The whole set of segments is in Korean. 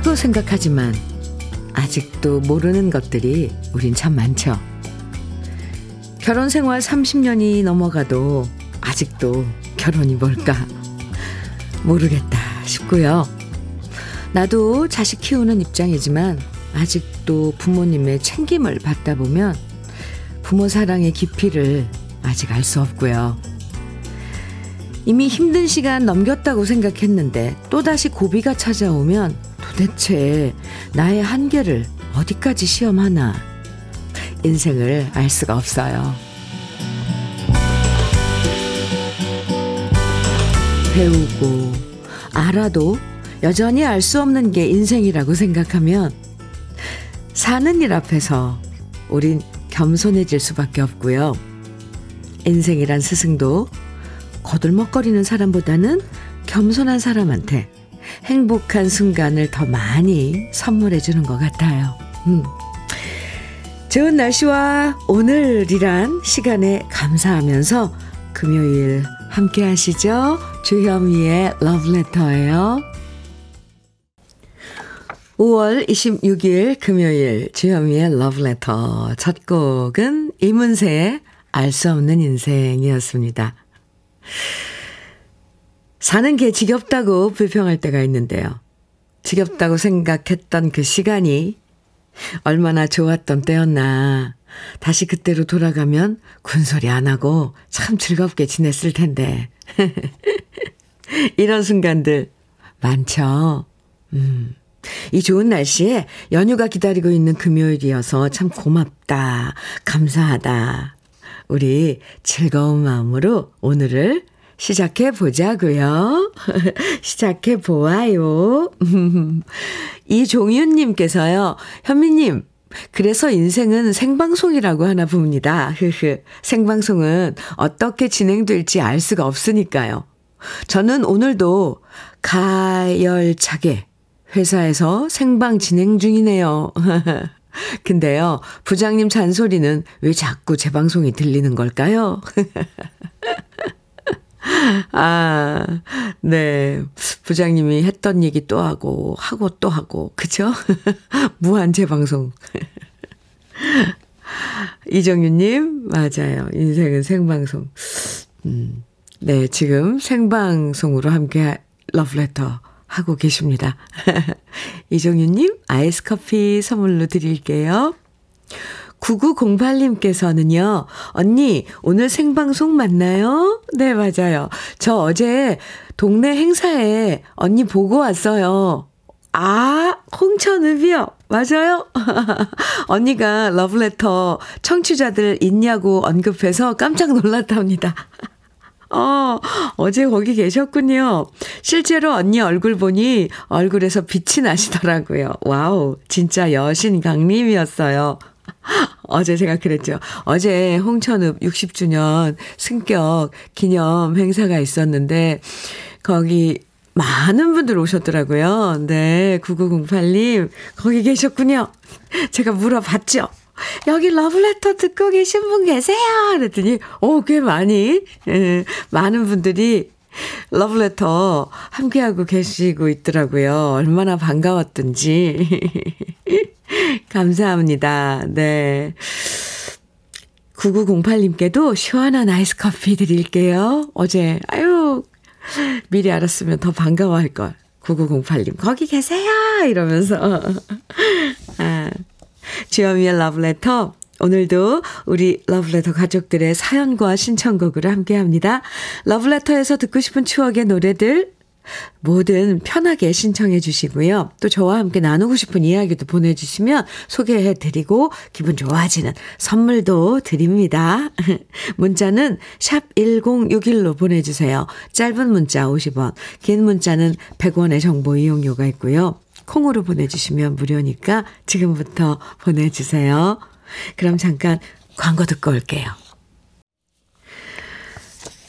안다고 생각하지만 아직도 모르는 것들이 우린 참 많죠. 결혼 생활 30년이 넘어가도 아직도 결혼이 뭘까 모르겠다 싶고요. 나도 자식 키우는 입장이지만 아직도 부모님의 챙김을 받다 보면 부모 사랑의 깊이를 아직 알 수 없고요. 이미 힘든 시간 넘겼다고 생각했는데 또다시 고비가 찾아오면 도 대체 나의 한계를 어디까지 시험하나 인생을 알 수가 없어요. 배우고 알아도 여전히 알 수 없는 게 인생이라고 생각하면 사는 일 앞에서 우린 겸손해질 수밖에 없고요. 인생이란 스승도 거들먹거리는 사람보다는 겸손한 사람한테 행복한 순간을 더 많이 선물해 주는 것 같아요. 음. 좋은 날씨와 오늘이란 시간에 감사하면서 금요일 함께 하시죠. 주현미의 러브레터예요. 5월 26일 금요일 주현미의 러브레터 첫 곡은 이문세의 알 수 없는 인생이었습니다. 사는 게 지겹다고 불평할 때가 있는데요. 지겹다고 생각했던 그 시간이 얼마나 좋았던 때였나. 다시 그때로 돌아가면 군소리 안 하고 참 즐겁게 지냈을 텐데. 이런 순간들 많죠. 음. 이 좋은 날씨에 연휴가 기다리고 있는 금요일이어서 참 고맙다, 감사하다. 우리 즐거운 마음으로 오늘을 시작해 보자고요. 시작해 보아요. 이종윤님께서요, 현미님, 그래서 인생은 생방송이라고 하나 봅니다. 생방송은 어떻게 진행될지 알 수가 없으니까요. 저는 오늘도 가열차게 회사에서 생방 진행 중이네요. 근데요, 부장님 잔소리는 왜 자꾸 제 방송이 들리는 걸까요? 아, 네. 부장님이 했던 얘기 또 하고, 하고 또 하고, 그죠? 무한 재방송. 이정윤님, 맞아요. 인생은 생방송. 음, 네, 지금 생방송으로 함께 러브레터 하고 계십니다. 이정윤님, 아이스 커피 선물로 드릴게요. 9908님께서는요, 언니, 오늘 생방송 맞나요? 네, 맞아요. 저 어제 동네 행사에 언니 보고 왔어요. 아, 홍천읍이요? 맞아요? 언니가 러브레터 청취자들 있냐고 언급해서 깜짝 놀랐답니다. 어, 어제 거기 계셨군요. 실제로 언니 얼굴 보니 얼굴에서 빛이 나시더라고요. 와우, 진짜 여신 강림이었어요. 어제 제가 그랬죠. 어제 홍천읍 60주년 승격 기념 행사가 있었는데, 거기 많은 분들 오셨더라고요. 네, 9908님, 거기 계셨군요. 제가 물어봤죠. 여기 러브레터 듣고 계신 분 계세요? 그랬더니, 오, 꽤 많이, 예, 많은 분들이 러브레터 함께하고 계시고 있더라고요. 얼마나 반가웠던지. 감사합니다. 네. 9908님께도 시원한 아이스 커피 드릴게요. 어제, 아유, 미리 알았으면 더 반가워할 걸. 9908님, 거기 계세요! 이러면서. 아, 주여미의 러브레터. 오늘도 우리 러브레터 가족들의 사연과 신청곡으로 함께 합니다. 러브레터에서 듣고 싶은 추억의 노래들, 뭐든 편하게 신청해 주시고요. 또 저와 함께 나누고 싶은 이야기도 보내주시면 소개해 드리고 기분 좋아지는 선물도 드립니다. 문자는 샵 1061로 보내주세요. 짧은 문자 50원, 긴 문자는 100원의 정보 이용료가 있고요. 콩으로 보내주시면 무료니까 지금부터 보내주세요. 그럼 잠깐 광고 듣고 올게요.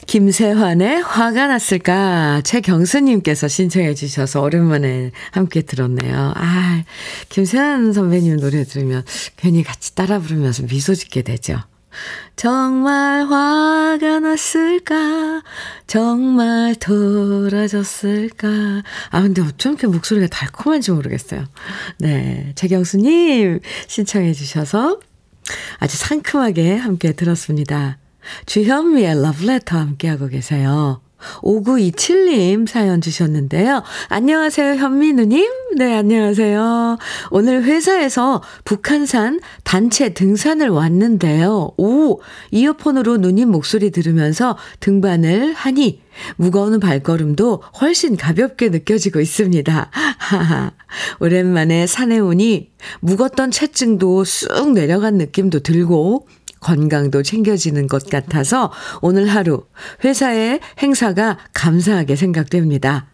김세환의 화가 났을까? 최경수님께서 신청해 주셔서 오랜만에 함께 들었네요. 아, 김세환 선배님 노래 들으면 괜히 같이 따라 부르면서 미소 짓게 되죠. 정말 화가 났을까? 정말 돌아졌을까? 아, 근데 어쩜 이렇게 목소리가 달콤한지 모르겠어요. 네. 재경수님 신청해 주셔서 아주 상큼하게 함께 들었습니다. 주현미의 러브레터 함께하고 계세요. 5927님 사연 주셨는데요. 안녕하세요, 현민우님. 네, 안녕하세요. 오늘 회사에서 북한산 단체 등산을 왔는데요. 오, 이어폰으로 누님 목소리 들으면서 등반을 하니 무거운 발걸음도 훨씬 가볍게 느껴지고 있습니다. 하하. 오랜만에 산에 오니 묵었던 체증도 쑥 내려간 느낌도 들고 건강도 챙겨지는 것 같아서 오늘 하루 회사의 행사가 감사하게 생각됩니다.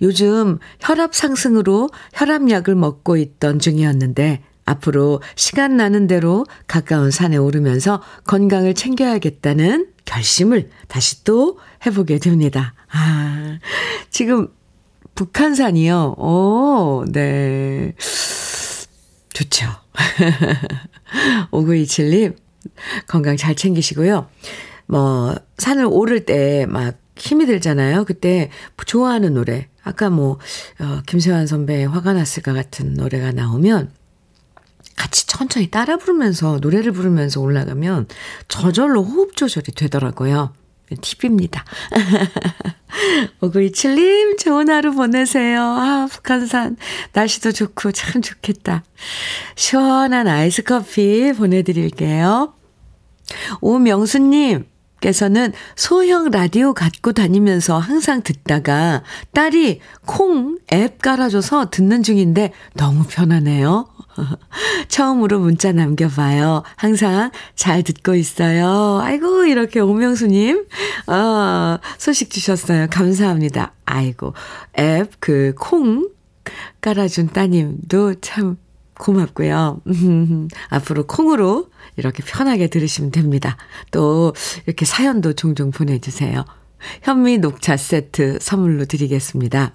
요즘 혈압 상승으로 혈압약을 먹고 있던 중이었는데 앞으로 시간 나는 대로 가까운 산에 오르면서 건강을 챙겨야겠다는 결심을 다시 또 해보게 됩니다. 아, 지금 북한산이요. 오, 네. 좋죠. 5927님, 건강 잘 챙기시고요. 뭐, 산을 오를 때 막 힘이 들잖아요. 그때 좋아하는 노래. 아까 뭐, 어, 김세환 선배의 화가 났을까 같은 노래가 나오면 같이 천천히 따라 부르면서, 노래를 부르면서 올라가면 저절로 호흡 조절이 되더라고요. 팁입니다. 5927님, 좋은 하루 보내세요. 아, 북한산. 날씨도 좋고 참 좋겠다. 시원한 아이스 커피 보내드릴게요. 오명수님, 께서는 소형 라디오 갖고 다니면서 항상 듣다가 딸이 콩 앱 깔아줘서 듣는 중인데 너무 편하네요. 처음으로 문자 남겨봐요. 항상 잘 듣고 있어요. 아이고, 이렇게 오명수님, 어, 소식 주셨어요. 감사합니다. 아이고, 앱, 그, 콩 깔아준 따님도 참 고맙고요. 앞으로 콩으로 이렇게 편하게 들으시면 됩니다. 또 이렇게 사연도 종종 보내주세요. 현미 녹차 세트 선물로 드리겠습니다.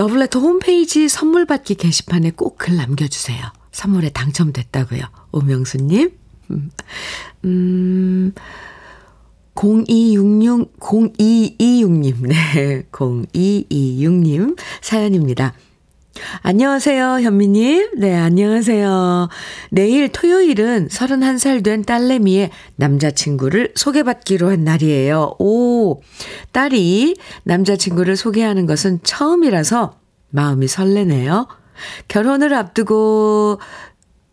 러블레터 홈페이지 선물 받기 게시판에 꼭 글 남겨주세요. 선물에 당첨됐다고요. 오명수님. 음, 0266, 0226님. 네, 0226님 사연입니다. 안녕하세요, 현미님. 네, 안녕하세요. 내일 토요일은 31살 된 딸내미의 남자친구를 소개받기로 한 날이에요. 오, 딸이 남자친구를 소개하는 것은 처음이라서 마음이 설레네요. 결혼을 앞두고,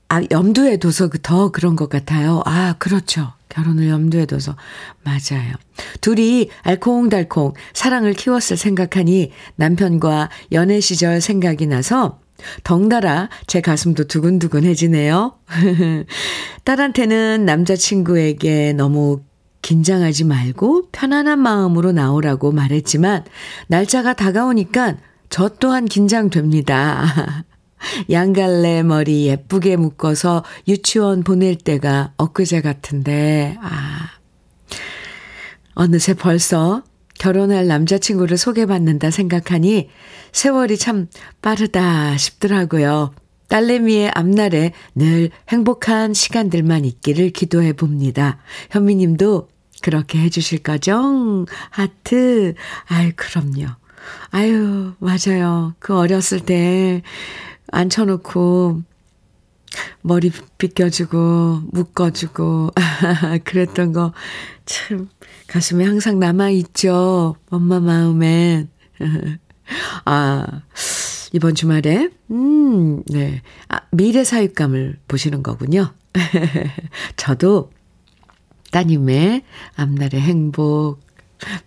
아, 염두에 둬서 더 그런 것 같아요. 아, 그렇죠. 결혼을 염두에 둬서. 맞아요. 둘이 알콩달콩 사랑을 키웠을 생각하니 남편과 연애 시절 생각이 나서 덩달아 제 가슴도 두근두근해지네요. 딸한테는 남자친구에게 너무 긴장하지 말고 편안한 마음으로 나오라고 말했지만 날짜가 다가오니까 저 또한 긴장됩니다. 양갈래 머리 예쁘게 묶어서 유치원 보낼 때가 엊그제 같은데, 아. 어느새 벌써 결혼할 남자친구를 소개받는다 생각하니 세월이 참 빠르다 싶더라고요. 딸내미의 앞날에 늘 행복한 시간들만 있기를 기도해 봅니다. 현미님도 그렇게 해주실 거죠? 하트. 아유, 그럼요. 아유, 맞아요. 그 어렸을 때 앉혀놓고 머리 빗겨주고 묶어주고 그랬던 거 참 가슴에 항상 남아있죠. 엄마 마음엔. 아, 이번 주말에, 음, 네. 아, 미래 사육감을 보시는 거군요. 저도 따님의 앞날의 행복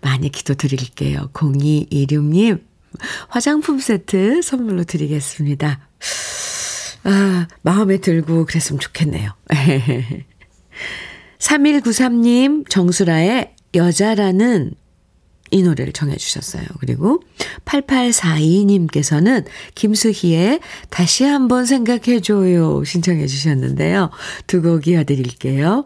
많이 기도 드릴게요. 0226님, 화장품 세트 선물로 드리겠습니다. 아, 마음에 들고 그랬으면 좋겠네요. 3193님, 정수라의 여자라는 이 노래를 정해주셨어요. 그리고 8842님께서는 김수희의 다시 한번 생각해줘요 신청해 주셨는데요. 두 곡 이어드릴게요.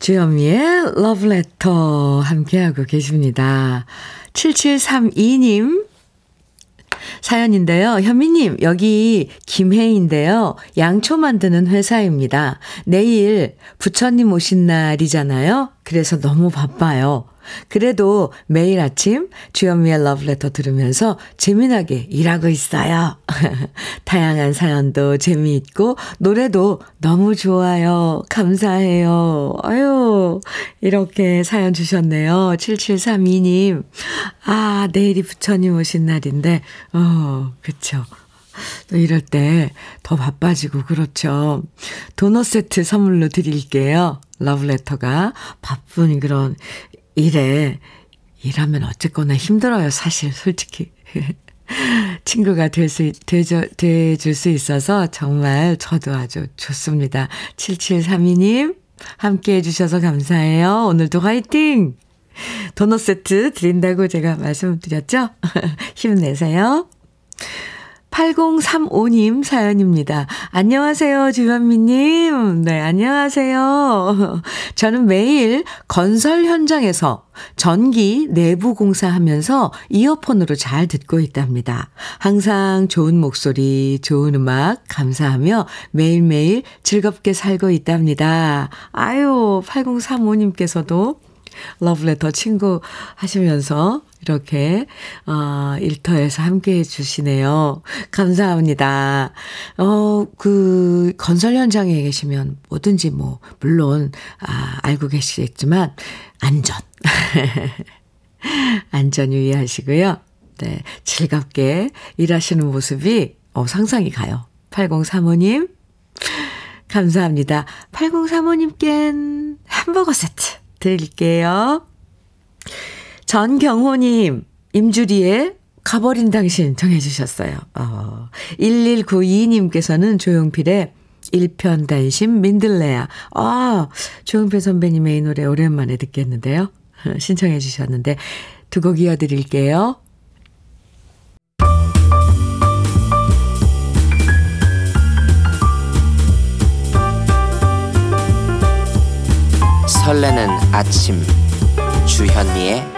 주현미의 러브레터 함께하고 계십니다. 7732님 사연인데요. 현미님, 여기 김혜인데요. 양초 만드는 회사입니다. 내일 부처님 오신 날이잖아요. 그래서 너무 바빠요. 그래도 매일 아침 주현미의 러브레터 들으면서 재미나게 일하고 있어요. 다양한 사연도 재미있고 노래도 너무 좋아요. 감사해요. 아유, 이렇게 사연 주셨네요. 7732님. 아, 내일이 부처님 오신 날인데, 어, 그쵸. 또 이럴 때 더 바빠지고 그렇죠. 도넛 세트 선물로 드릴게요. 러브레터가 바쁜 그런 일에 일하면 어쨌거나 힘들어요. 사실 솔직히. 친구가 될 수, 되줘, 돼줄 수 있어서 정말 저도 아주 좋습니다. 7732님, 함께 해주셔서 감사해요. 오늘도 화이팅! 도넛 세트 드린다고 제가 말씀드렸죠? 힘내세요. 8035님 사연입니다. 안녕하세요, 주현미님. 네, 안녕하세요. 저는 매일 건설 현장에서 전기 내부 공사하면서 이어폰으로 잘 듣고 있답니다. 항상 좋은 목소리, 좋은 음악 감사하며 매일매일 즐겁게 살고 있답니다. 아유, 8035님께서도 러브레터 친구 하시면서 이렇게, 어, 일터에서 함께 해 주시네요. 감사합니다. 어, 그, 건설 현장에 계시면 뭐든지 뭐, 물론, 아, 알고 계시겠지만, 안전. 안전 유의하시고요. 네. 즐겁게 일하시는 모습이, 어, 상상이 가요. 8035님. 감사합니다. 8035님껜 햄버거 세트 드릴게요. 전경호님, 임주리의 가버린 당신 정해주셨어요. 어, 1192님께서는 조용필의 일편단심 민들레야. 아, 조용필 선배님의 이 노래 오랜만에 듣겠는데요. 신청해 주셨는데 두 곡 이어드릴게요. 설레는 아침 주현미의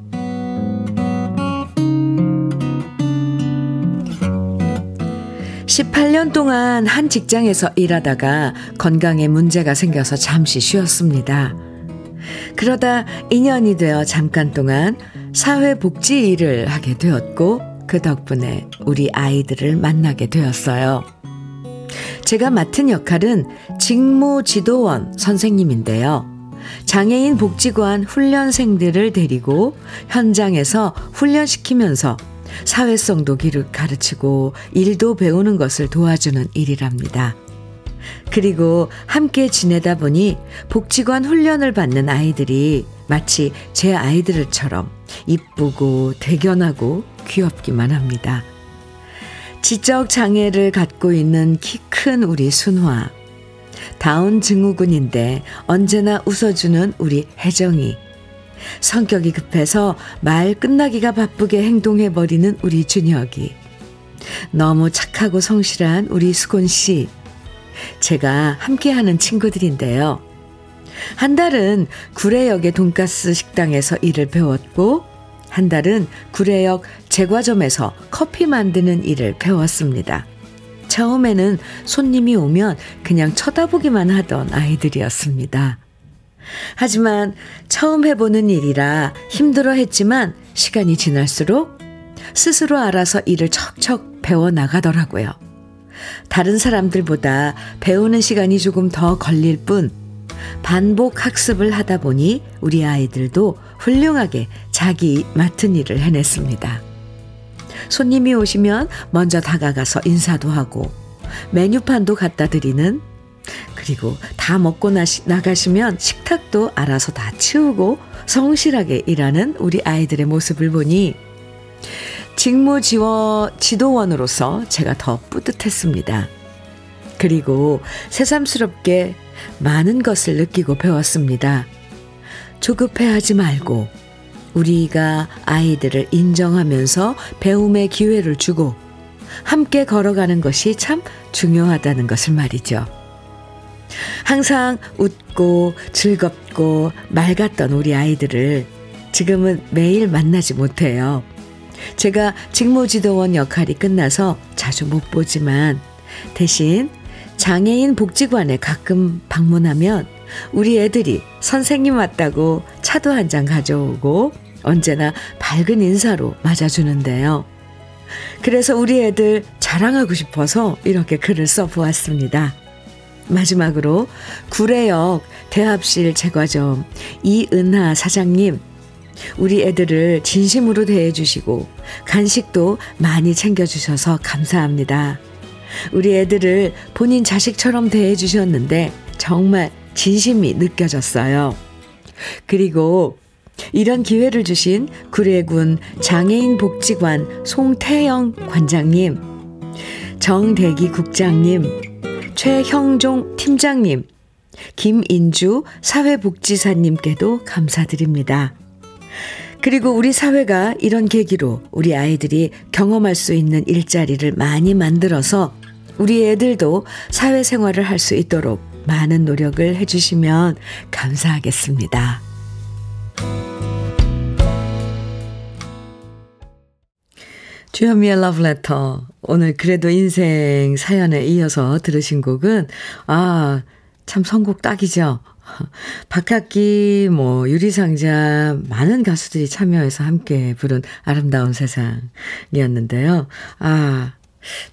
18년 동안 한 직장에서 일하다가 건강에 문제가 생겨서 잠시 쉬었습니다. 그러다 2년이 되어 잠깐 동안 사회복지 일을 하게 되었고 그 덕분에 우리 아이들을 만나게 되었어요. 제가 맡은 역할은 직무 지도원 선생님인데요. 장애인 복지관 훈련생들을 데리고 현장에서 훈련시키면서 사회성도 가르치고 일도 배우는 것을 도와주는 일이랍니다. 그리고 함께 지내다 보니 복지관 훈련을 받는 아이들이 마치 제 아이들처럼 이쁘고 대견하고 귀엽기만 합니다. 지적 장애를 갖고 있는 키 큰 우리 순화. 다운 증후군인데 언제나 웃어주는 우리 혜정이. 성격이 급해서 말 끝나기가 바쁘게 행동해버리는 우리 준혁이. 너무 착하고 성실한 우리 수곤 씨. 제가 함께하는 친구들인데요. 한 달은 구례역의 돈가스 식당에서 일을 배웠고, 한 달은 구례역 제과점에서 커피 만드는 일을 배웠습니다. 처음에는 손님이 오면 그냥 쳐다보기만 하던 아이들이었습니다. 하지만 처음 해보는 일이라 힘들어 했지만 시간이 지날수록 스스로 알아서 일을 척척 배워 나가더라고요. 다른 사람들보다 배우는 시간이 조금 더 걸릴 뿐 반복 학습을 하다 보니 우리 아이들도 훌륭하게 자기 맡은 일을 해냈습니다. 손님이 오시면 먼저 다가가서 인사도 하고 메뉴판도 갖다 드리는 그리고 다 먹고 나시, 나가시면 식탁도 알아서 다 치우고 성실하게 일하는 우리 아이들의 모습을 보니 직무 지원 지도원으로서 제가 더 뿌듯했습니다. 그리고 새삼스럽게 많은 것을 느끼고 배웠습니다. 조급해하지 말고 우리가 아이들을 인정하면서 배움의 기회를 주고 함께 걸어가는 것이 참 중요하다는 것을 말이죠. 항상 웃고 즐겁고 맑았던 우리 아이들을 지금은 매일 만나지 못해요. 제가 직무 지도원 역할이 끝나서 자주 못 보지만 대신 장애인 복지관에 가끔 방문하면 우리 애들이 선생님 왔다고 차도 한 잔 가져오고 언제나 밝은 인사로 맞아주는데요. 그래서 우리 애들 자랑하고 싶어서 이렇게 글을 써보았습니다. 마지막으로 구례역 대합실 제과점 이은하 사장님 우리 애들을 진심으로 대해주시고 간식도 많이 챙겨주셔서 감사합니다. 우리 애들을 본인 자식처럼 대해주셨는데 정말 진심이 느껴졌어요. 그리고 이런 기회를 주신 구례군 장애인 복지관 송태영 관장님, 정대기 국장님, 최형종 팀장님, 김인주 사회복지사님께도 감사드립니다. 그리고 우리 사회가 이런 계기로 우리 아이들이 경험할 수 있는 일자리를 많이 만들어서 우리 애들도 사회생활을 할 수 있도록 많은 노력을 해주시면 감사하겠습니다. 주현미의 러브레터. 오늘 그래도 인생 사연에 이어서 들으신 곡은, 아, 참 선곡 딱이죠. 박학기, 뭐, 유리상자, 많은 가수들이 참여해서 함께 부른 아름다운 세상이었는데요. 아,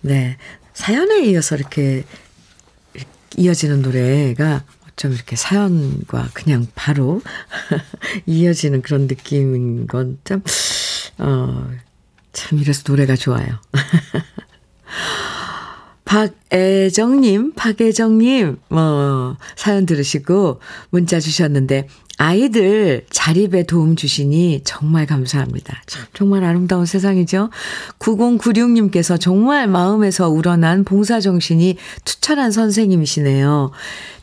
네. 사연에 이어서 이렇게 이어지는 노래가 좀 이렇게 사연과 그냥 바로 이어지는 그런 느낌인 건 참, 어, 참 이래서 노래가 좋아요. 박애정님, 박애정님, 뭐, 사연 들으시고 문자 주셨는데, 아이들 자립에 도움 주시니 정말 감사합니다. 참, 정말 아름다운 세상이죠? 9096님께서 정말 마음에서 우러난 봉사정신이 투철한 선생님이시네요.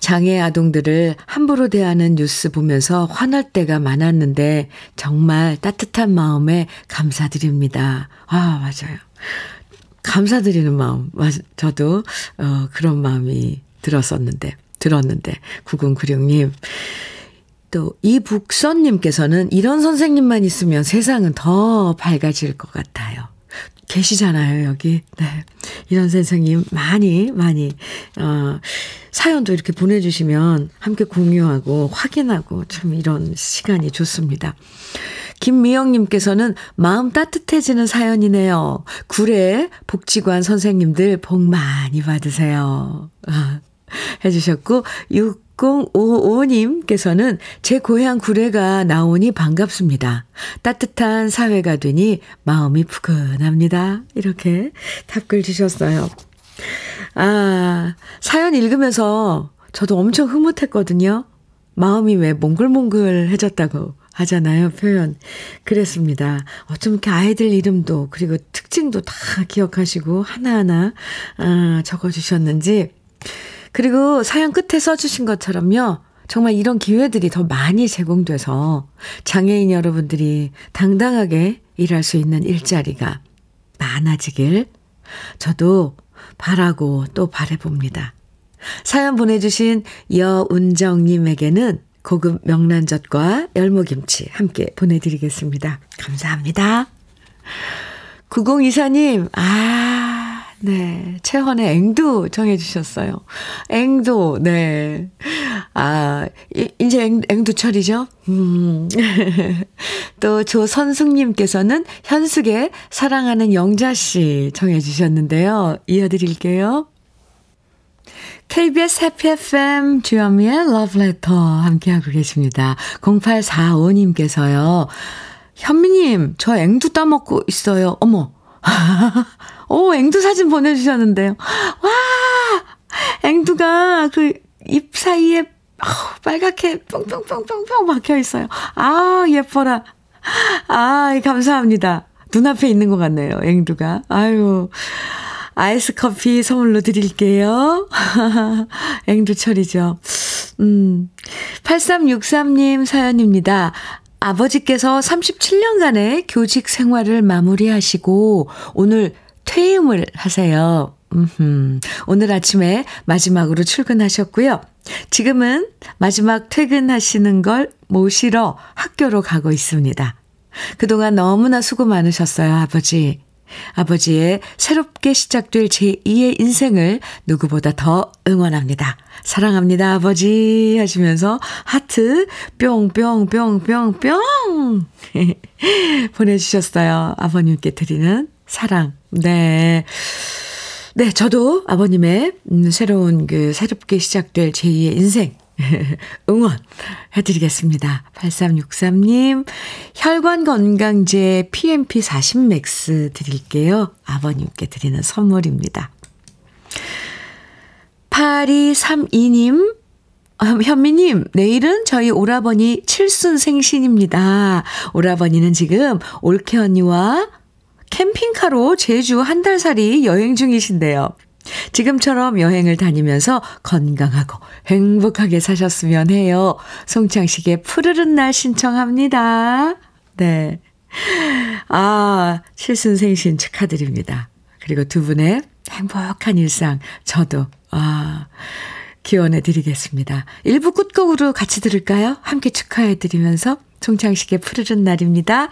장애 아동들을 함부로 대하는 뉴스 보면서 화날 때가 많았는데, 정말 따뜻한 마음에 감사드립니다. 아, 맞아요. 감사드리는 마음. 저도, 어, 그런 마음이 들었었는데, 들었는데, 9096님. 또, 이북선님께서는 이런 선생님만 있으면 세상은 더 밝아질 것 같아요. 계시잖아요, 여기. 네. 이런 선생님 많이, 많이, 어, 사연도 이렇게 보내주시면 함께 공유하고 확인하고 참 이런 시간이 좋습니다. 김미영님께서는 마음 따뜻해지는 사연이네요. 구례 복지관 선생님들 복 많이 받으세요. 아, 해주셨고, 6055님께서는 제 고향 구례가 나오니 반갑습니다. 따뜻한 사회가 되니 마음이 푸근합니다. 이렇게 답글 주셨어요. 아, 사연 읽으면서 저도 엄청 흐뭇했거든요. 마음이 왜 몽글몽글해졌다고 하잖아요, 표현. 그랬습니다. 어쩜 이렇게 아이들 이름도, 그리고 특징도 다 기억하시고 하나하나, 아, 적어주셨는지. 그리고 사연 끝에 써주신 것처럼요. 정말 이런 기회들이 더 많이 제공돼서 장애인 여러분들이 당당하게 일할 수 있는 일자리가 많아지길 저도 바라고 또 바래봅니다. 사연 보내주신 여운정님에게는 고급 명란젓과 열무김치 함께 보내드리겠습니다. 감사합니다. 9024님, 아, 네. 채헌의 앵두 정해주셨어요. 앵두, 네. 아, 이제 앵, 앵두철이죠? 음. 또 조선숙님께서는 현숙의 사랑하는 영자씨 정해주셨는데요. 이어드릴게요. KBS 해피 FM 주현미의 러브레터 함께하고 계십니다. 0845님께서요. 현미님, 저 앵두 따먹고 있어요. 어머. 오, 앵두 사진 보내주셨는데요. 와! 앵두가 그 입 사이에 어, 빨갛게 뿅뿅뿅뿅뿅 박혀 있어요. 아, 예뻐라. 아, 감사합니다. 눈앞에 있는 것 같네요. 앵두가. 아유. 아이스 커피 선물로 드릴게요. 앵두철이죠. 음, 8363님 사연입니다. 아버지께서 37년간의 교직 생활을 마무리하시고 오늘 퇴임을 하세요. 음흠. 오늘 아침에 마지막으로 출근하셨고요. 지금은 마지막 퇴근하시는 걸 모시러 학교로 가고 있습니다. 그동안 너무나 수고 많으셨어요, 아버지. 아버지의 새롭게 시작될 제2의 인생을 누구보다 더 응원합니다. 사랑합니다, 아버지. 하시면서 하트 뿅뿅뿅뿅뿅 보내주셨어요. 아버님께 드리는 사랑. 네. 네, 저도 아버님의 음, 새로운 그 새롭게 시작될 제2의 인생 응원해드리겠습니다. 8363님, 혈관건강제 PMP40 맥스 드릴게요. 아버님께 드리는 선물입니다. 8232님, 아, 현미님, 내일은 저희 오라버니 칠순 생신입니다. 오라버니는 지금 올케 언니와 캠핑카로 제주 한 달 살이 여행 중이신데요. 지금처럼 여행을 다니면서 건강하고 행복하게 사셨으면 해요. 송창식의 푸르른 날 신청합니다. 네. 아, 칠순생신 축하드립니다. 그리고 두 분의 행복한 일상 저도 아 기원해 드리겠습니다. 일부 끝곡으로 같이 들을까요? 함께 축하해 드리면서 송창식의 푸르른 날입니다.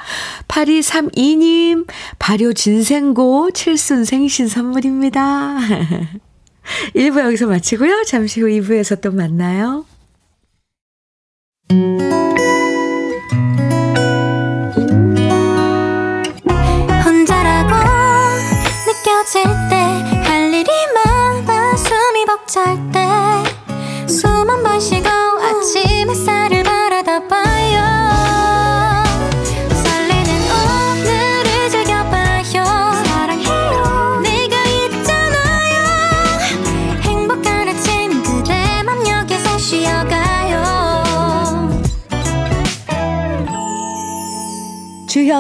8232님, 발효 진생고 칠순 생신 선물입니다. 1부 여기서 마치고요. 잠시 후 2부에서 또 만나요. 혼자라고 느껴질 때 할 일이 많아 숨이 벅찰 때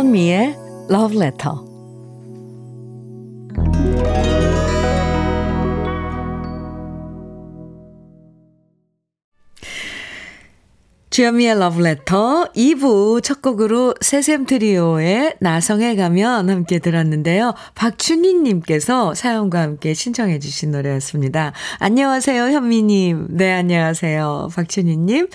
주현미의 Love Letter. 주현미의 Love Letter 2부 첫 곡으로 새샘 트리오의 나성에 가면 함께 들었는데요. 박춘희님께서 사연과 함께 신청해 주신 노래였습니다. 안녕하세요, 현미님. 네, 안녕하세요. 박춘희님.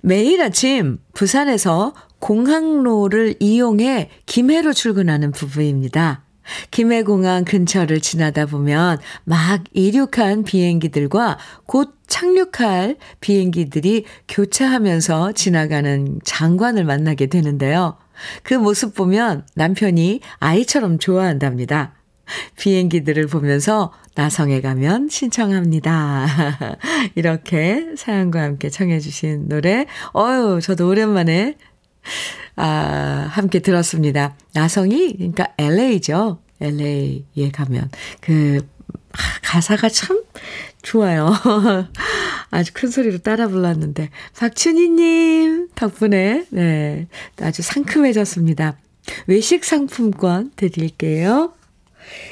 매일 아침 부산에서 공항로를 이용해 김해로 출근하는 부부입니다. 김해공항 근처를 지나다 보면 막 이륙한 비행기들과 곧 착륙할 비행기들이 교차하면서 지나가는 장관을 만나게 되는데요. 그 모습 보면 남편이 아이처럼 좋아한답니다. 비행기들을 보면서 나성에 가면 신청합니다. 이렇게 사연과 함께 청해주신 노래. 어유 저도 오랜만에 아, 함께 들었습니다. 나성이, 그러니까 LA죠. LA에 가면. 그, 아, 가사가 참 좋아요. 아주 큰 소리로 따라 불렀는데. 박춘희님 덕분에, 네, 아주 상큼해졌습니다. 외식 상품권 드릴게요.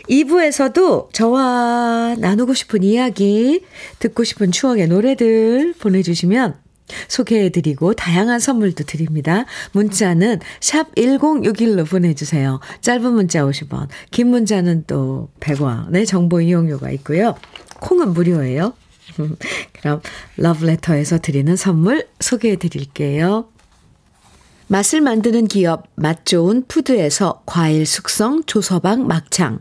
2부에서도 저와 나누고 싶은 이야기, 듣고 싶은 추억의 노래들 보내주시면 소개해드리고 다양한 선물도 드립니다. 문자는 샵 1061로 보내주세요. 짧은 문자 50원, 긴 문자는 또 100원의 정보 이용료가 있고요. 콩은 무료예요. 그럼 러브레터에서 드리는 선물 소개해드릴게요. 맛을 만드는 기업 맛 좋은 푸드에서 과일 숙성 조서방 막창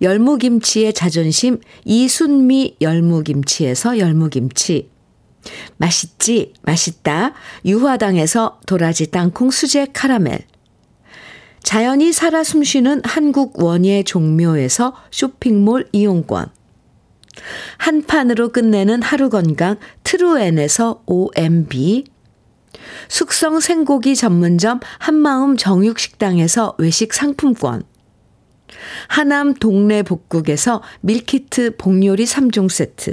열무김치의 자존심 이순미 열무김치에서 열무김치 맛있지 맛있다. 유화당에서 도라지 땅콩 수제 카라멜. 자연이 살아 숨쉬는 한국 원예 종묘에서 쇼핑몰 이용권. 한 판으로 끝내는 하루 건강 트루엔에서 OMB 숙성 생고기 전문점 한마음 정육식당에서 외식 상품권. 하남 동네 복국에서 밀키트 복요리 3종 세트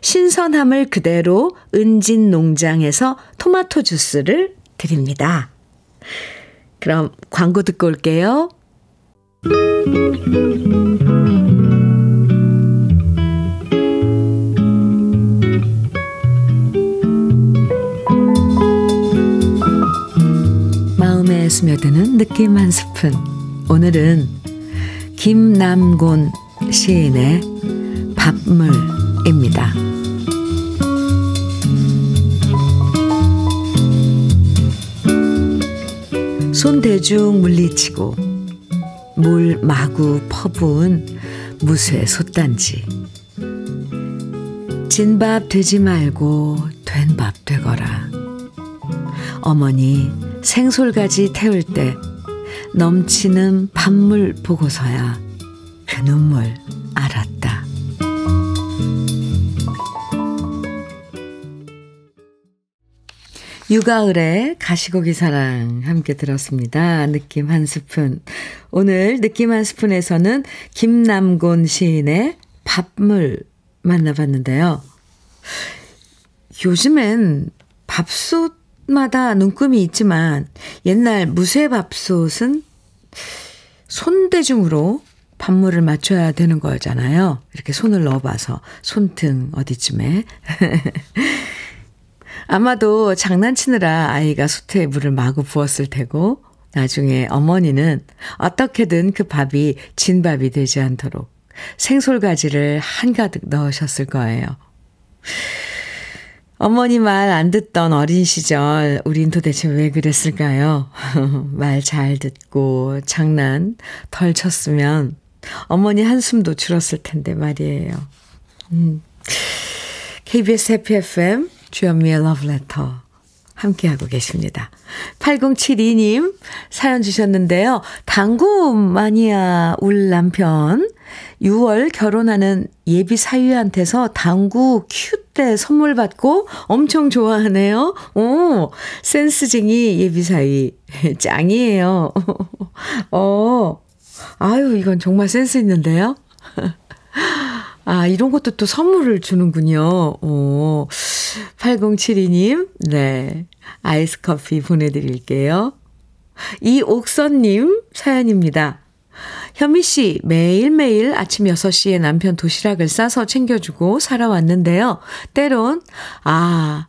신선함을 그대로 은진 농장에서 토마토 주스를 드립니다. 그럼 광고 듣고 올게요. 마음에 스며드는 느낌 한 스푼. 오늘은 김남곤 시인의 밥물 입니다. 손 대중 물리치고 물 마구 퍼부은 무쇠 솥단지. 진밥 되지 말고 된 밥 되거라. 어머니 생솔가지 태울 때 넘치는 밥물 보고서야 그 눈물 알았다. 유가을의 가시고기 사랑 함께 들었습니다. 느낌 한 스푼. 오늘 느낌 한 스푼에서는 김남곤 시인의 밥물 만나봤는데요. 요즘엔 밥솥마다 눈금이 있지만 옛날 무쇠 밥솥은 손대중으로 밥물을 맞춰야 되는 거잖아요. 이렇게 손을 넣어봐서 손등 어디쯤에. 아마도 장난치느라 아이가 솥에 물을 마구 부었을 테고, 나중에 어머니는 어떻게든 그 밥이 진밥이 되지 않도록 생솔가지를 한가득 넣으셨을 거예요. 어머니 말 안 듣던 어린 시절, 우린 도대체 왜 그랬을까요? 말 잘 듣고 장난 덜 쳤으면 어머니 한숨도 줄었을 텐데 말이에요. 음. KBS 해피 FM 주현미의 러브레터 함께하고 계십니다. 8072님 사연 주셨는데요. 당구 마니아 울 남편 6월 결혼하는 예비 사위한테서 당구 큐때 선물 받고 엄청 좋아하네요. 오, 센스쟁이 예비 사위 짱이에요. 어, 아유 이건 정말 센스 있는데요. 아, 이런 것도 또 선물을 주는군요. 오, 8072님, 네. 아이스 커피 보내드릴게요. 이옥선님 사연입니다. 현미 씨, 매일매일 아침 6시에 남편 도시락을 싸서 챙겨주고 살아왔는데요. 때론, 아,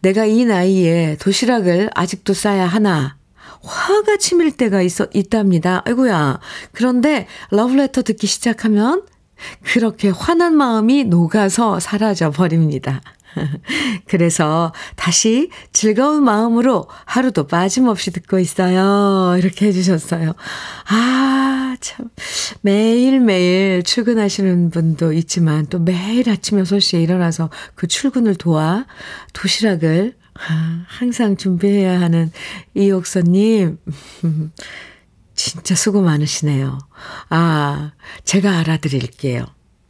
내가 이 나이에 도시락을 아직도 싸야 하나. 화가 치밀 때가 있어, 있답니다. 아이고야. 그런데 러브레터 듣기 시작하면 그렇게 화난 마음이 녹아서 사라져 버립니다. 그래서 다시 즐거운 마음으로 하루도 빠짐없이 듣고 있어요. 이렇게 해주셨어요. 아, 참. 매일매일 출근하시는 분도 있지만 또 매일 아침 6시에 일어나서 그 출근을 도와 도시락을 항상 준비해야 하는 이옥서님. 진짜 수고 많으시네요. 아, 제가 알아드릴게요.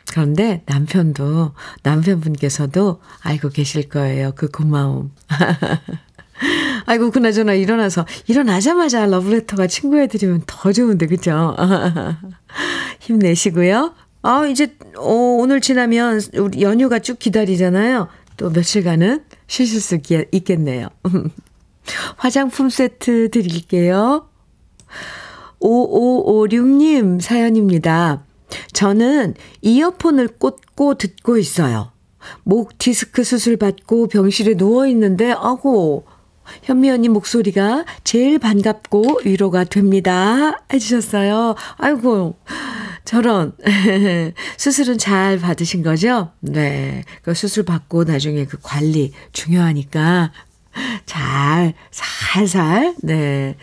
그런데 남편도, 남편분께서도 알고 계실 거예요. 그 고마움. 아이고, 그나저나 일어나서, 일어나자마자 러브레터가 친구해드리면 더 좋은데, 그죠? 힘내시고요. 아, 이제, 어, 오늘 지나면 우리 연휴가 쭉 기다리잖아요. 또 며칠간은 쉬실 수 있겠네요. 화장품 세트 드릴게요. 5556님 사연입니다. 저는 이어폰을 꽂고 듣고 있어요. 목 디스크 수술 받고 병실에 누워 있는데, 아고, 현미 언니 목소리가 제일 반갑고 위로가 됩니다. 해주셨어요. 아이고, 저런. 수술은 잘 받으신 거죠? 네. 그 수술 받고 나중에 그 관리 중요하니까 잘, 살살, 네.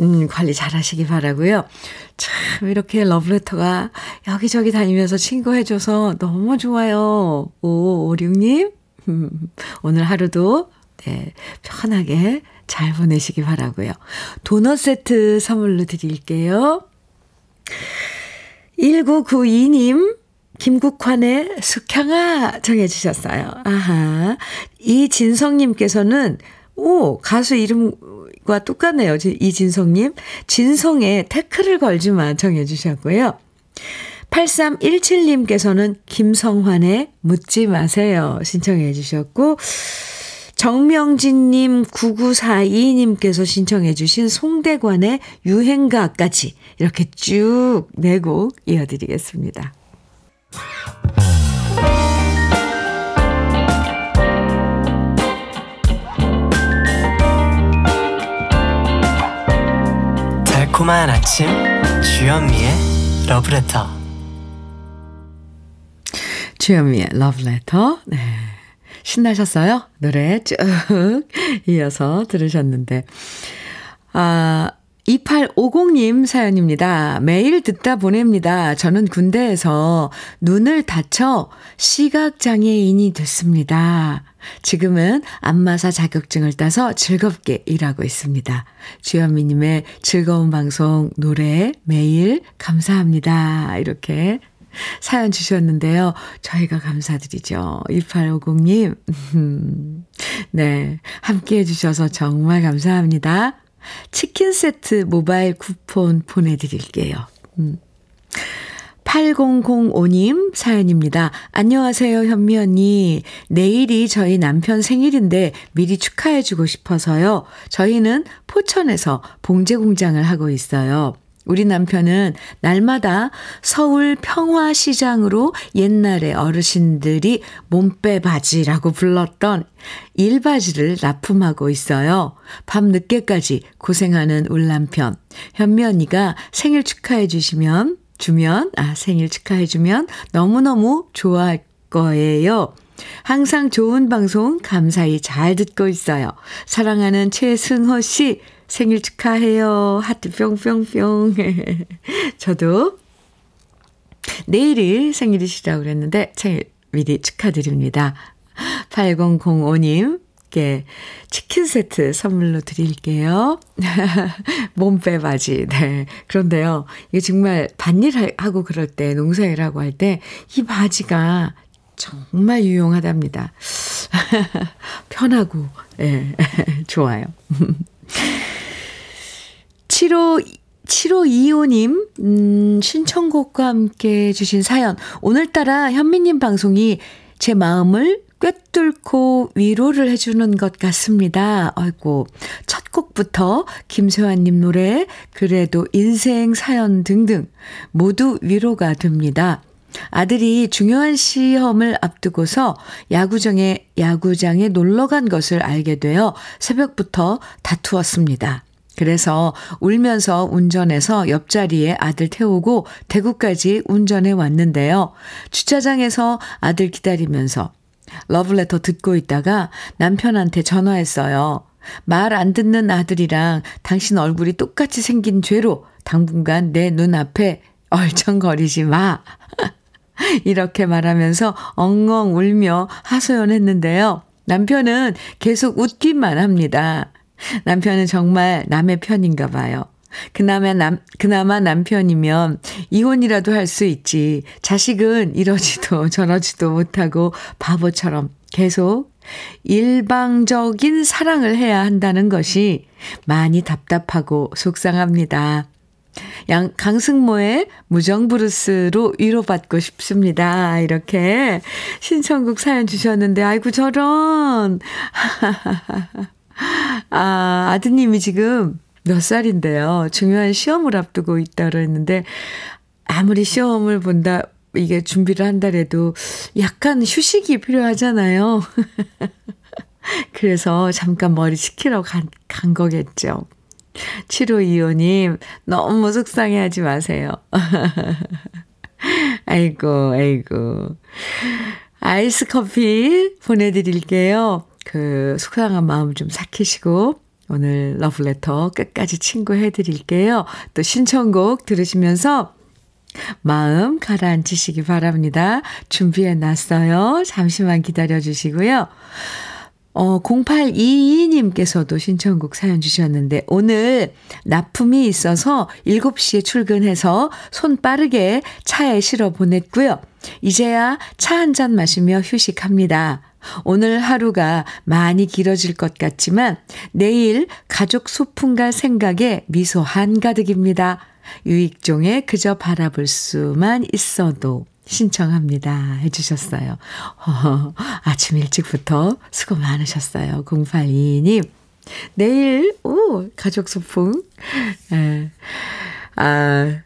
음, 관리 잘 하시기 바라고요. 참, 이렇게 러브레터가 여기저기 다니면서 친구해 줘서 너무 좋아요. 5556 님, 음, 오늘 하루도, 네, 편하게 잘 보내시기 바라고요. 도넛 세트 선물로 드릴게요. 1992님, 김국환의 숙향아 정해 주셨어요. 아하. 이진성 님께서는, 오, 가수 이름 과 똑같네요. 이진성님. 진성의 태클을 걸지만 정해주셨고요. 8317님께서는 김성환의 묻지 마세요. 신청해 주셨고, 정명진님, 9942님께서 신청해 주신 송대관의 유행가까지 이렇게 쭉네곡 이어드리겠습니다. 달콤한 아침 주현미의 러브레터 주현미의 러브레터. 네. 신나셨어요? 노래 쭉 이어서 들으셨는데. 아, 2850님 사연입니다. 매일 듣다 보냅니다. 저는 군대에서 눈을 다쳐 시각장애인이 됐습니다. 지금은 안마사 자격증을 따서 즐겁게 일하고 있습니다. 주현미님의 즐거운 방송, 노래 매일 감사합니다. 이렇게 사연 주셨는데요. 저희가 감사드리죠. 2850님. 네. 함께 해주셔서 정말 감사합니다. 치킨 세트 모바일 쿠폰 보내드릴게요. 음. 8005님 사연입니다. 안녕하세요, 현미 언니. 내일이 저희 남편 생일인데 미리 축하해주고 싶어서요. 저희는 포천에서 봉제 공장을 하고 있어요. 우리 남편은 날마다 서울 평화시장으로 옛날에 어르신들이 몸빼 바지라고 불렀던 일바지를 납품하고 있어요. 밤 늦게까지 고생하는 울 남편. 현미 언니가 생일 축하해 주시면, 주면, 아, 생일 축하해 주면 너무너무 좋아할 거예요. 항상 좋은 방송 감사히 잘 듣고 있어요. 사랑하는 최승호 씨, 생일 축하해요. 하트 뿅뿅뿅. 저도 내일이 생일이시라고 그랬는데 생일 미리 축하드립니다. 8005님, 치킨 세트 선물로 드릴게요. 몸빼 바지. 네. 그런데요, 이게 정말 반일하고 그럴 때, 농사일하고 할 때, 이 바지가 정말 유용하답니다. 편하고, 예, 네. 좋아요. 75, 7525님, 음, 신청곡과 함께 주신 사연. 오늘따라 현미님 방송이 제 마음을 꿰뚫고 위로를 해주는 것 같습니다. 아이고, 첫 곡부터 김세환님 노래, 그래도 인생 사연 등등 모두 위로가 됩니다. 아들이 중요한 시험을 앞두고서 야구장에, 야구장에 놀러 간 것을 알게 되어 새벽부터 다투었습니다. 그래서 울면서 운전해서 옆자리에 아들 태우고 대구까지 운전해 왔는데요. 주차장에서 아들 기다리면서 러브레터 듣고 있다가 남편한테 전화했어요. 말 안 듣는 아들이랑 당신 얼굴이 똑같이 생긴 죄로 당분간 내 눈앞에 얼쩡거리지 마. 이렇게 말하면서 엉엉 울며 하소연했는데요. 남편은 계속 웃기만 합니다. 남편은 정말 남의 편인가 봐요. 그나마 남, 그나마 남편이면 이혼이라도 할 수 있지. 자식은 이러지도 저러지도 못하고 바보처럼 계속 일방적인 사랑을 해야 한다는 것이 많이 답답하고 속상합니다. 양, 강승모의 무정브루스로 위로받고 싶습니다. 이렇게 신청곡 사연 주셨는데, 아이고, 저런. 아, 아드님이 지금 몇 살인데요. 중요한 시험을 앞두고 있다고 했는데, 아무리 시험을 본다, 이게 준비를 한다래도 약간 휴식이 필요하잖아요. 그래서 잠깐 머리 식히러 간, 간 거겠죠. 7525님, 너무 속상해 하지 마세요. 아이고, 아이고. 아이스 커피 보내드릴게요. 그 속상한 마음 좀 삭히시고 오늘 러브레터 끝까지 친구해 드릴게요. 또 신청곡 들으시면서 마음 가라앉히시기 바랍니다. 준비해 놨어요. 잠시만 기다려 주시고요. 어, 0822님께서도 신청곡 사연 주셨는데, 오늘 납품이 있어서 7시에 출근해서 손 빠르게 차에 실어 보냈고요. 이제야 차 한 잔 마시며 휴식합니다. 오늘 하루가 많이 길어질 것 같지만, 내일 가족 소풍 갈 생각에 미소 한가득입니다. 유익종에 그저 바라볼 수만 있어도 신청합니다. 해주셨어요. 어, 아침 일찍부터 수고 많으셨어요. 0822님. 내일, 오, 가족 소풍. 에, 아,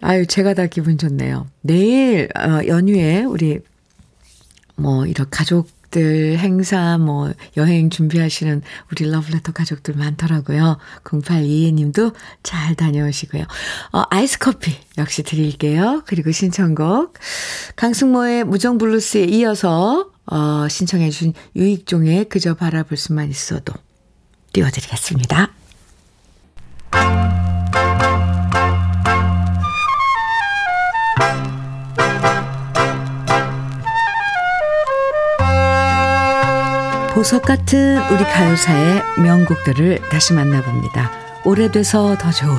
아유, 제가 다 기분 좋네요. 내일, 어, 연휴에 우리, 뭐, 이런 가족 가족들 행사 뭐 여행 준비하시는 우리 러브레터 가족들 많더라고요. 0822님도 잘 다녀오시고요. 어, 아이스 커피 역시 드릴게요. 그리고 신청곡 강승모의 무정블루스에 이어서 어, 신청해 주신 유익종의 그저 바라볼 수만 있어도 띄워드리겠습니다. 보석 같은 우리 가요사의 명곡들을 다시 만나봅니다. 오래돼서 더 좋은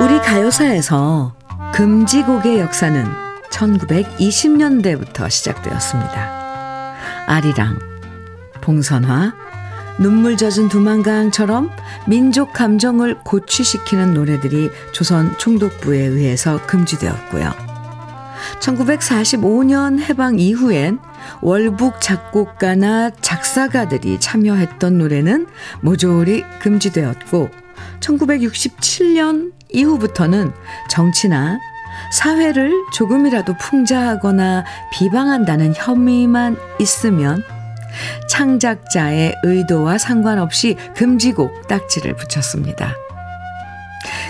우리 가요사에서 금지곡의 역사는 1920년대부터 시작되었습니다. 아리랑, 봉선화, 눈물 젖은 두만강처럼 민족 감정을 고취시키는 노래들이 조선 총독부에 의해서 금지되었고요. 1945년 해방 이후엔 월북 작곡가나 작사가들이 참여했던 노래는 모조리 금지되었고 1967년 이후부터는 정치나 사회를 조금이라도 풍자하거나 비방한다는 혐의만 있으면 창작자의 의도와 상관없이 금지곡 딱지를 붙였습니다.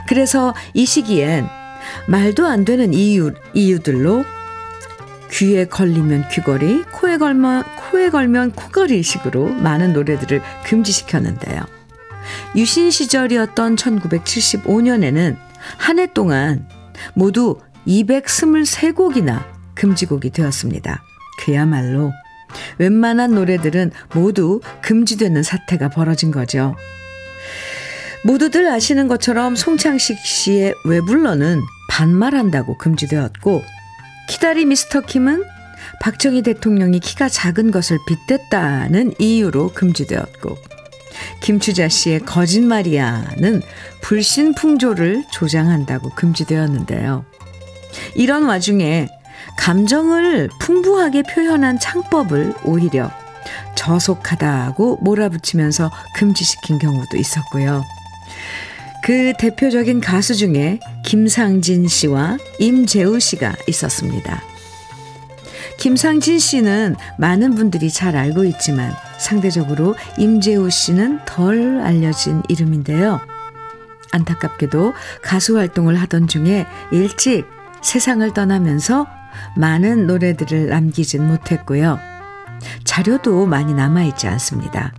그래서 이 시기엔 말도 안 되는 이유, 이유들로 귀에 걸리면 귀걸이, 코에 걸면, 코에 걸면 코걸이 식으로 많은 노래들을 금지시켰는데요. 유신 시절이었던 1975년에는 한 해 동안 모두 223곡이나 금지곡이 되었습니다. 그야말로 웬만한 노래들은 모두 금지되는 사태가 벌어진 거죠. 모두들 아시는 것처럼 송창식 씨의 왜 불러는 반말한다고 금지되었고 키다리 미스터 킴은 박정희 대통령이 키가 작은 것을 빗댔다는 이유로 금지되었고 김추자 씨의 거짓말이야는 불신풍조를 조장한다고 금지되었는데요. 이런 와중에 감정을 풍부하게 표현한 창법을 오히려 저속하다고 몰아붙이면서 금지시킨 경우도 있었고요. 그 대표적인 가수 중에 김상진 씨와 임재우 씨가 있었습니다. 김상진 씨는 많은 분들이 잘 알고 있지만 상대적으로 임재우 씨는 덜 알려진 이름인데요. 안타깝게도 가수 활동을 하던 중에 일찍 세상을 떠나면서 많은 노래들을 남기진 못했고요. 자료도 많이 남아있지 않습니다.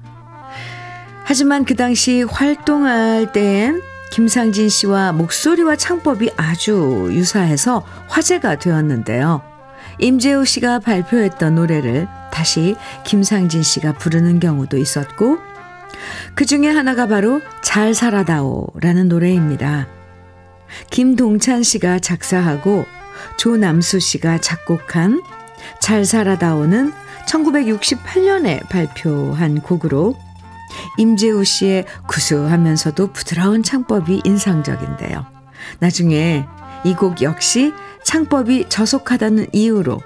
하지만 그 당시 활동할 땐 김상진 씨와 목소리와 창법이 아주 유사해서 화제가 되었는데요. 임재우 씨가 발표했던 노래를 다시 김상진 씨가 부르는 경우도 있었고, 그 중에 하나가 바로 잘 살아다오라는 노래입니다. 김동찬 씨가 작사하고 조남수 씨가 작곡한 잘 살아다오는 1968년에 발표한 곡으로 임재우 씨의 구수하면서도 부드러운 창법이 인상적인데요. 나중에 이 곡 역시 창법이 저속하다는 이유로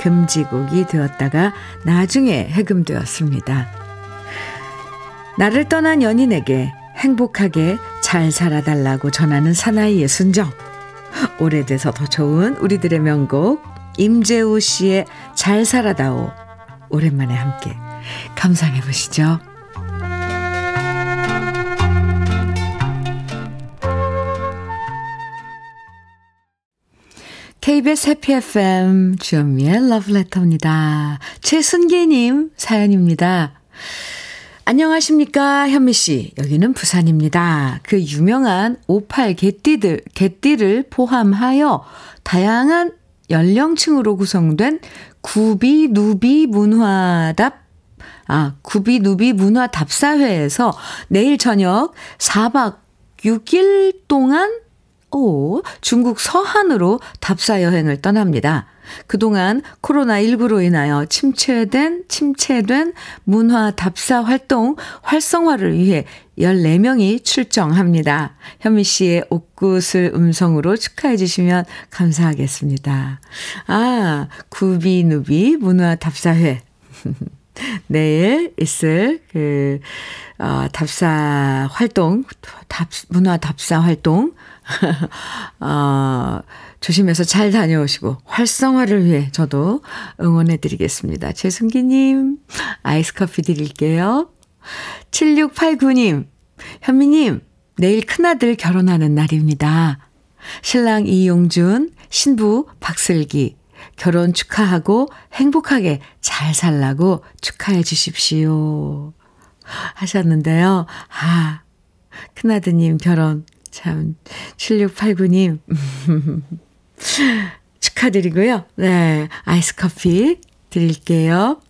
금지곡이 되었다가 나중에 해금되었습니다. 나를 떠난 연인에게 행복하게 잘 살아달라고 전하는 사나이의 순정. 오래돼서 더 좋은 우리들의 명곡 임재우 씨의 잘 살아다오 오랜만에 함께 감상해 보시죠. KBS 해피 FM 주현미의 러브레터입니다. 최순계님 사연입니다. 안녕하십니까, 현미 씨. 여기는 부산입니다. 그 유명한 오팔 개띠들, 개띠를 포함하여 다양한 연령층으로 구성된 구비, 누비 문화답, 아, 구비, 누비 문화 답사회에서 내일 저녁 4박 6일 동안 오, 중국 서한으로 답사 여행을 떠납니다. 그동안 코로나19로 인하여 침체된, 침체된 문화 답사 활동 활성화를 위해 14명이 출정합니다. 현미 씨의 옷굿을 음성으로 축하해 주시면 감사하겠습니다. 아, 구비누비 문화 답사회. 내일 있을 그, 어, 답사 활동, 답, 문화 답사 활동, 어, 조심해서 잘 다녀오시고 활성화를 위해 저도 응원해 드리겠습니다. 최승기님, 아이스 커피 드릴게요. 7689님, 현미님, 내일 큰아들 결혼하는 날입니다. 신랑 이용준, 신부 박슬기, 결혼 축하하고 행복하게 잘 살라고 축하해 주십시오. 하셨는데요. 아, 큰아드님 결혼 참 7689님 축하드리고요. 네, 아이스 커피 드릴게요.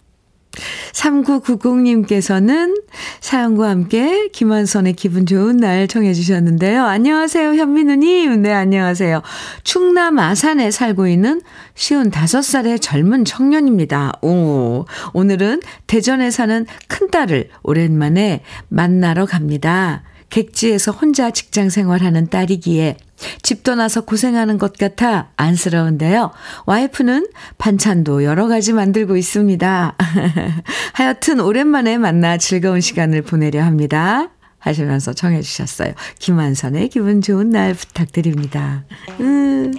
3990님께서는 사연과 함께 김원선의 기분 좋은 날 청해 주셨는데요. 안녕하세요, 현민우님. 네, 안녕하세요. 충남 아산에 살고 있는 55살의 젊은 청년입니다. 오, 오늘은 대전에 사는 큰딸을 오랜만에 만나러 갑니다. 객지에서 혼자 직장 생활하는 딸이기에 집 떠나서 고생하는 것 같아 안쓰러운데요. 와이프는 반찬도 여러 가지 만들고 있습니다. 하여튼 오랜만에 만나 즐거운 시간을 보내려 합니다. 하시면서 청해 주셨어요. 김한선의 기분 좋은 날 부탁드립니다. 음,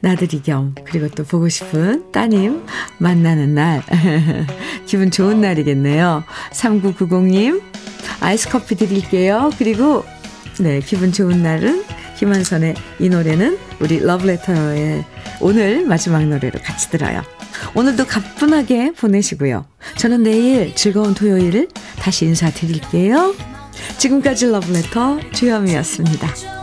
나들이 겸 그리고 또 보고 싶은 따님 만나는 날 기분 좋은 날이겠네요. 3990님 아이스 커피 드릴게요. 그리고 네 기분 좋은 날은 김한선의 이 노래는 우리 러브레터의 오늘 마지막 노래로 같이 들어요. 오늘도 가뿐하게 보내시고요. 저는 내일 즐거운 토요일을 다시 인사드릴게요. 지금까지 러브레터 주현미였습니다.